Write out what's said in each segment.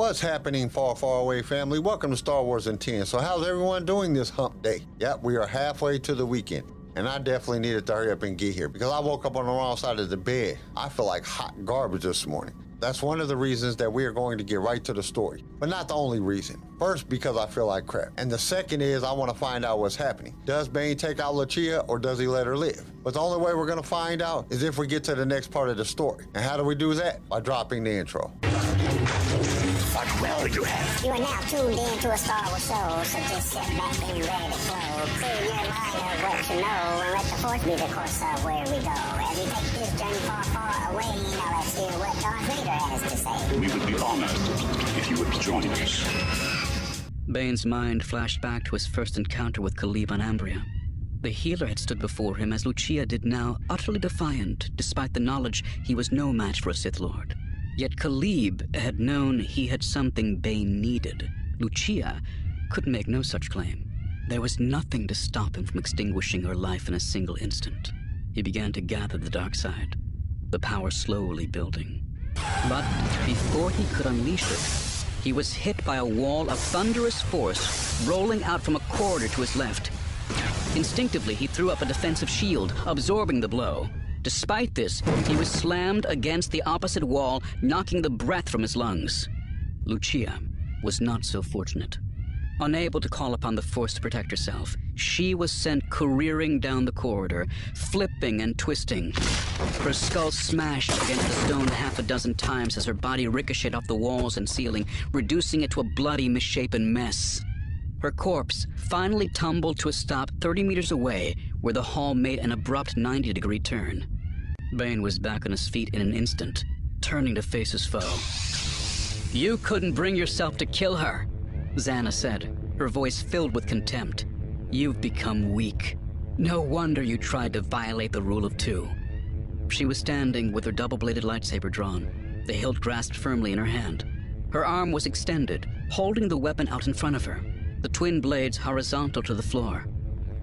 What's happening, far, far away family? Welcome to Star Wars in 10. So, how's everyone doing this hump day? Yep, we are halfway to the weekend. And I definitely needed to hurry up and get here because I woke up on the wrong side of the bed. I feel like hot garbage this morning. That's one of the reasons that we are going to get right to the story, but not the only reason. First, because I feel like crap. And the second is I want to find out what's happening. Does Bane take out Lucia or does he let her live? But the only way we're going to find out is if we get to the next part of the story. And how do we do that? By dropping the intro. What will you have? You are now tuned in to a Star Wars show, so just sit back and ready to flow. Clear your mind of what you know, and let the force be the course of where we go. As we take this journey far, far away, now let's hear what Darth Vader has to say. We would be honored if you would join us. Bane's mind flashed back to his first encounter with Caleb on Ambria. The healer had stood before him as Lucia did now, utterly defiant, despite the knowledge he was no match for a Sith Lord. Yet Caleb had known he had something Bane needed. Lucia could make no such claim. There was nothing to stop him from extinguishing her life in a single instant. He began to gather the dark side, the power slowly building. But before he could unleash it, he was hit by a wall of thunderous force rolling out from a corridor to his left. Instinctively, he threw up a defensive shield, absorbing the blow. Despite this, he was slammed against the opposite wall, knocking the breath from his lungs. Lucia was not so fortunate. Unable to call upon the force to protect herself, she was sent careering down the corridor, flipping and twisting. Her skull smashed against the stone half a dozen times as her body ricocheted off the walls and ceiling, reducing it to a bloody, misshapen mess. Her corpse finally tumbled to a stop 30 meters away, where the hall made an abrupt 90 degree turn. Bane was back on his feet in an instant, turning to face his foe. You couldn't bring yourself to kill her, Zannah said, her voice filled with contempt. You've become weak. No wonder you tried to violate the rule of two. She was standing with her double bladed lightsaber drawn, the hilt grasped firmly in her hand. Her arm was extended, holding the weapon out in front of her, the twin blades horizontal to the floor.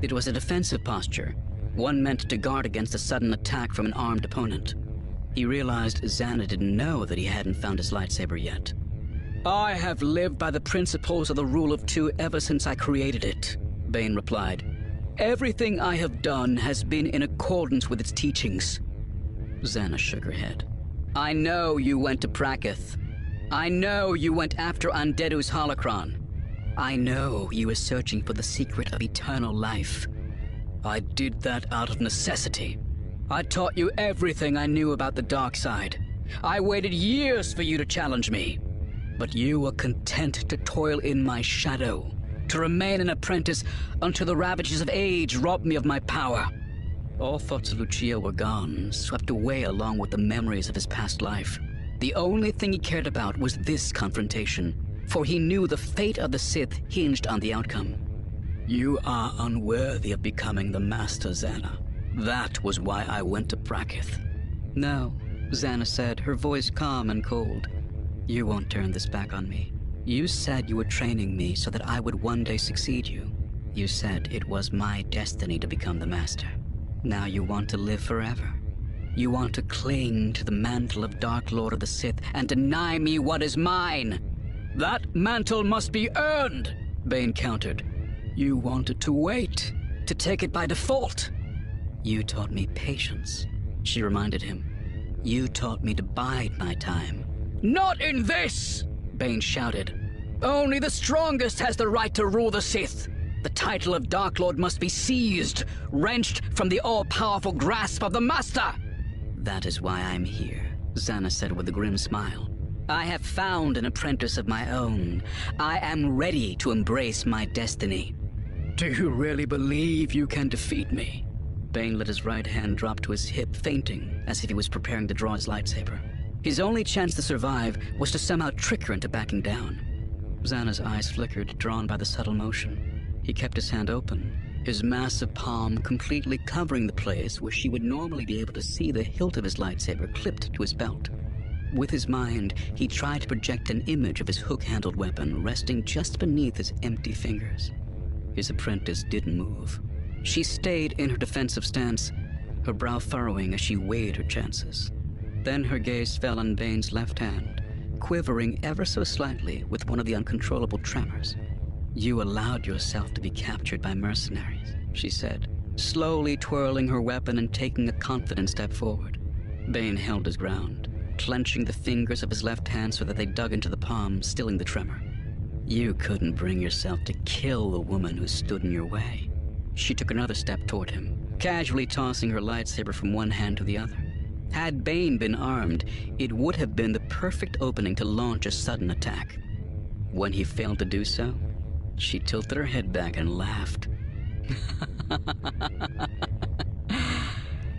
It was a defensive posture, one meant to guard against a sudden attack from an armed opponent. He realized Zannah didn't know that he hadn't found his lightsaber yet. I have lived by the principles of the rule of two ever since I created it, Bane replied. Everything I have done has been in accordance with its teachings. Zannah shook her head. I know you went to Prakith. I know you went after Andeddu's holocron. I know you were searching for the secret of eternal life. I did that out of necessity. I taught you everything I knew about the dark side. I waited years for you to challenge me. But you were content to toil in my shadow, to remain an apprentice until the ravages of age robbed me of my power. All thoughts of Lucia were gone, swept away along with the memories of his past life. The only thing he cared about was this confrontation, for he knew the fate of the Sith hinged on the outcome. You are unworthy of becoming the Master, Zannah. That was why I went to Prakith. No, Zannah said, her voice calm and cold. You won't turn this back on me. You said you were training me so that I would one day succeed you. You said it was my destiny to become the Master. Now you want to live forever. You want to cling to the mantle of Dark Lord of the Sith and deny me what is mine. That mantle must be earned, Bane countered. You wanted to wait, to take it by default. You taught me patience, she reminded him. You taught me to bide my time. Not in this! Bane shouted. Only the strongest has the right to rule the Sith. The title of Dark Lord must be seized, wrenched from the all powerful grasp of the Master. That is why I'm here, Zannah said with a grim smile. I have found an apprentice of my own. I am ready to embrace my destiny. Do you really believe you can defeat me? Bane let his right hand drop to his hip, feinting, as if he was preparing to draw his lightsaber. His only chance to survive was to somehow trick her into backing down. Zannah's eyes flickered, drawn by the subtle motion. He kept his hand open, his massive palm completely covering the place where she would normally be able to see the hilt of his lightsaber clipped to his belt. With his mind, he tried to project an image of his hook handled weapon resting just beneath his empty fingers. His apprentice didn't move. She stayed in her defensive stance, her brow furrowing as she weighed her chances. Then her gaze fell on Bane's left hand, quivering ever so slightly with one of the uncontrollable tremors. You allowed yourself to be captured by mercenaries, she said, slowly twirling her weapon and taking a confident step forward. Bane held his ground, clenching the fingers of his left hand so that they dug into the palm, stilling the tremor. You couldn't bring yourself to kill the woman who stood in your way. She took another step toward him, casually tossing her lightsaber from one hand to the other. Had Bane been armed, it would have been the perfect opening to launch a sudden attack. When he failed to do so, she tilted her head back and laughed.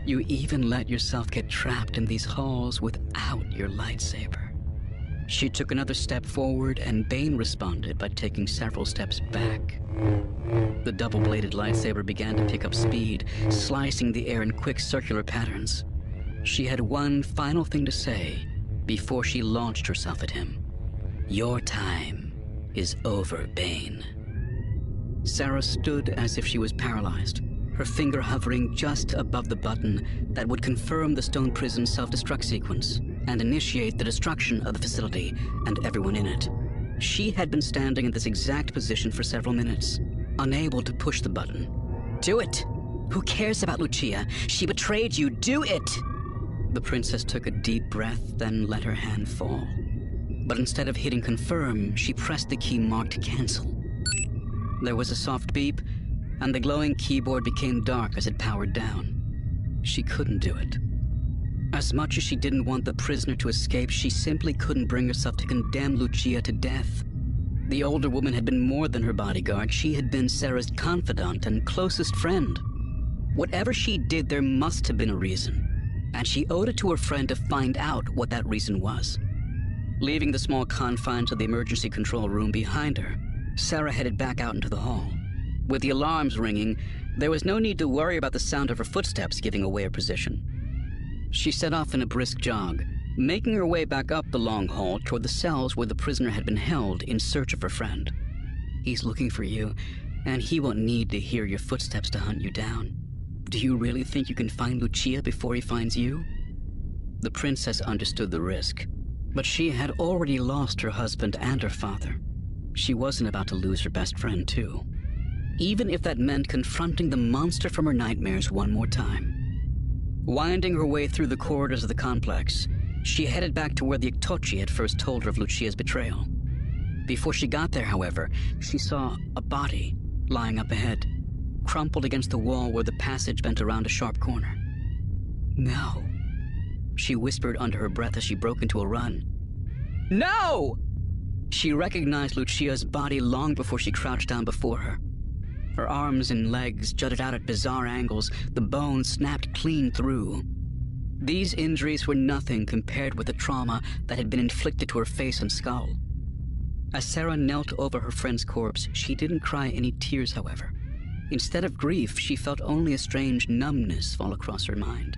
you even let yourself get trapped in these halls without your lightsaber. She took another step forward, and Bane responded by taking several steps back. The double bladed lightsaber began to pick up speed, slicing the air in quick circular patterns. She had one final thing to say before she launched herself at him. Your time is over, Bane. Serra stood as if she was paralyzed, her finger hovering just above the button that would confirm the stone prison self destruct sequence and initiate the destruction of the facility and everyone in it. She had been standing in this exact position for several minutes, unable to push the button. Do it! Who cares about Lucia? She betrayed you. Do it! The princess took a deep breath, then let her hand fall. But instead of hitting confirm, she pressed the key marked cancel. There was a soft beep, and the glowing keyboard became dark as it powered down. She couldn't do it. As much as she didn't want the prisoner to escape, she simply couldn't bring herself to condemn Lucia to death. The older woman had been more than her bodyguard. She had been Serra's confidant and closest friend. Whatever she did, there must have been a reason, and she owed it to her friend to find out what that reason was. Leaving the small confines of the emergency control room behind her, Sarah headed back out into the hall. With the alarms ringing, there was no need to worry about the sound of her footsteps giving away her position. She set off in a brisk jog, making her way back up the long hall toward the cells where the prisoner had been held in search of her friend. He's looking for you, and he won't need to hear your footsteps to hunt you down. Do you really think you can find Lucia before he finds you? The princess understood the risk, but she had already lost her husband and her father. She wasn't about to lose her best friend, too. Even if that meant confronting the monster from her nightmares one more time. Winding her way through the corridors of the complex, she headed back to where the Iktotchi had first told her of Lucia's betrayal. Before she got there, however, she saw a body lying up ahead, crumpled against the wall where the passage bent around a sharp corner. No, she whispered under her breath as she broke into a run. No! She recognized Lucia's body long before she crouched down before her. Her arms and legs jutted out at bizarre angles, the bone snapped clean through. These injuries were nothing compared with the trauma that had been inflicted to her face and skull. As Serra knelt over her friend's corpse, she didn't cry any tears, however. Instead of grief, she felt only a strange numbness fall across her mind.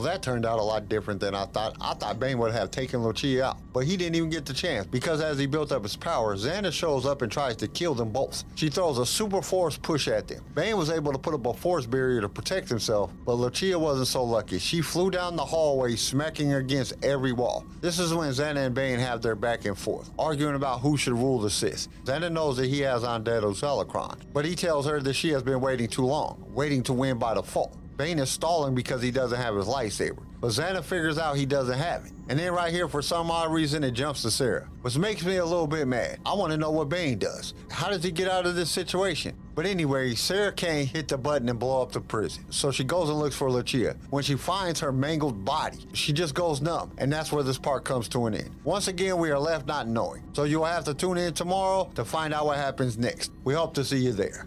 Well, that turned out a lot different than I thought. I thought Bane would have taken Lucia out, but he didn't even get the chance because as he built up his power, Zannah shows up and tries to kill them both. She throws a super force push at them. Bane was able to put up a force barrier to protect himself, but Lucia wasn't so lucky. She flew down the hallway, smacking against every wall. This is when Zannah and Bane have their back and forth, arguing about who should rule the Sith. Zannah knows that he has Andeddu Holocron, but he tells her that she has been waiting too long, waiting to win by default. Bane is stalling because he doesn't have his lightsaber. But Zannah figures out he doesn't have it. And then right here, for some odd reason, it jumps to Serra, which makes me a little bit mad. I want to know what Bane does. How does he get out of this situation? But anyway, Serra can't hit the button and blow up the prison. So she goes and looks for Lucia. When she finds her mangled body, she just goes numb. And that's where this part comes to an end. Once again, we are left not knowing. So you'll have to tune in tomorrow to find out what happens next. We hope to see you there.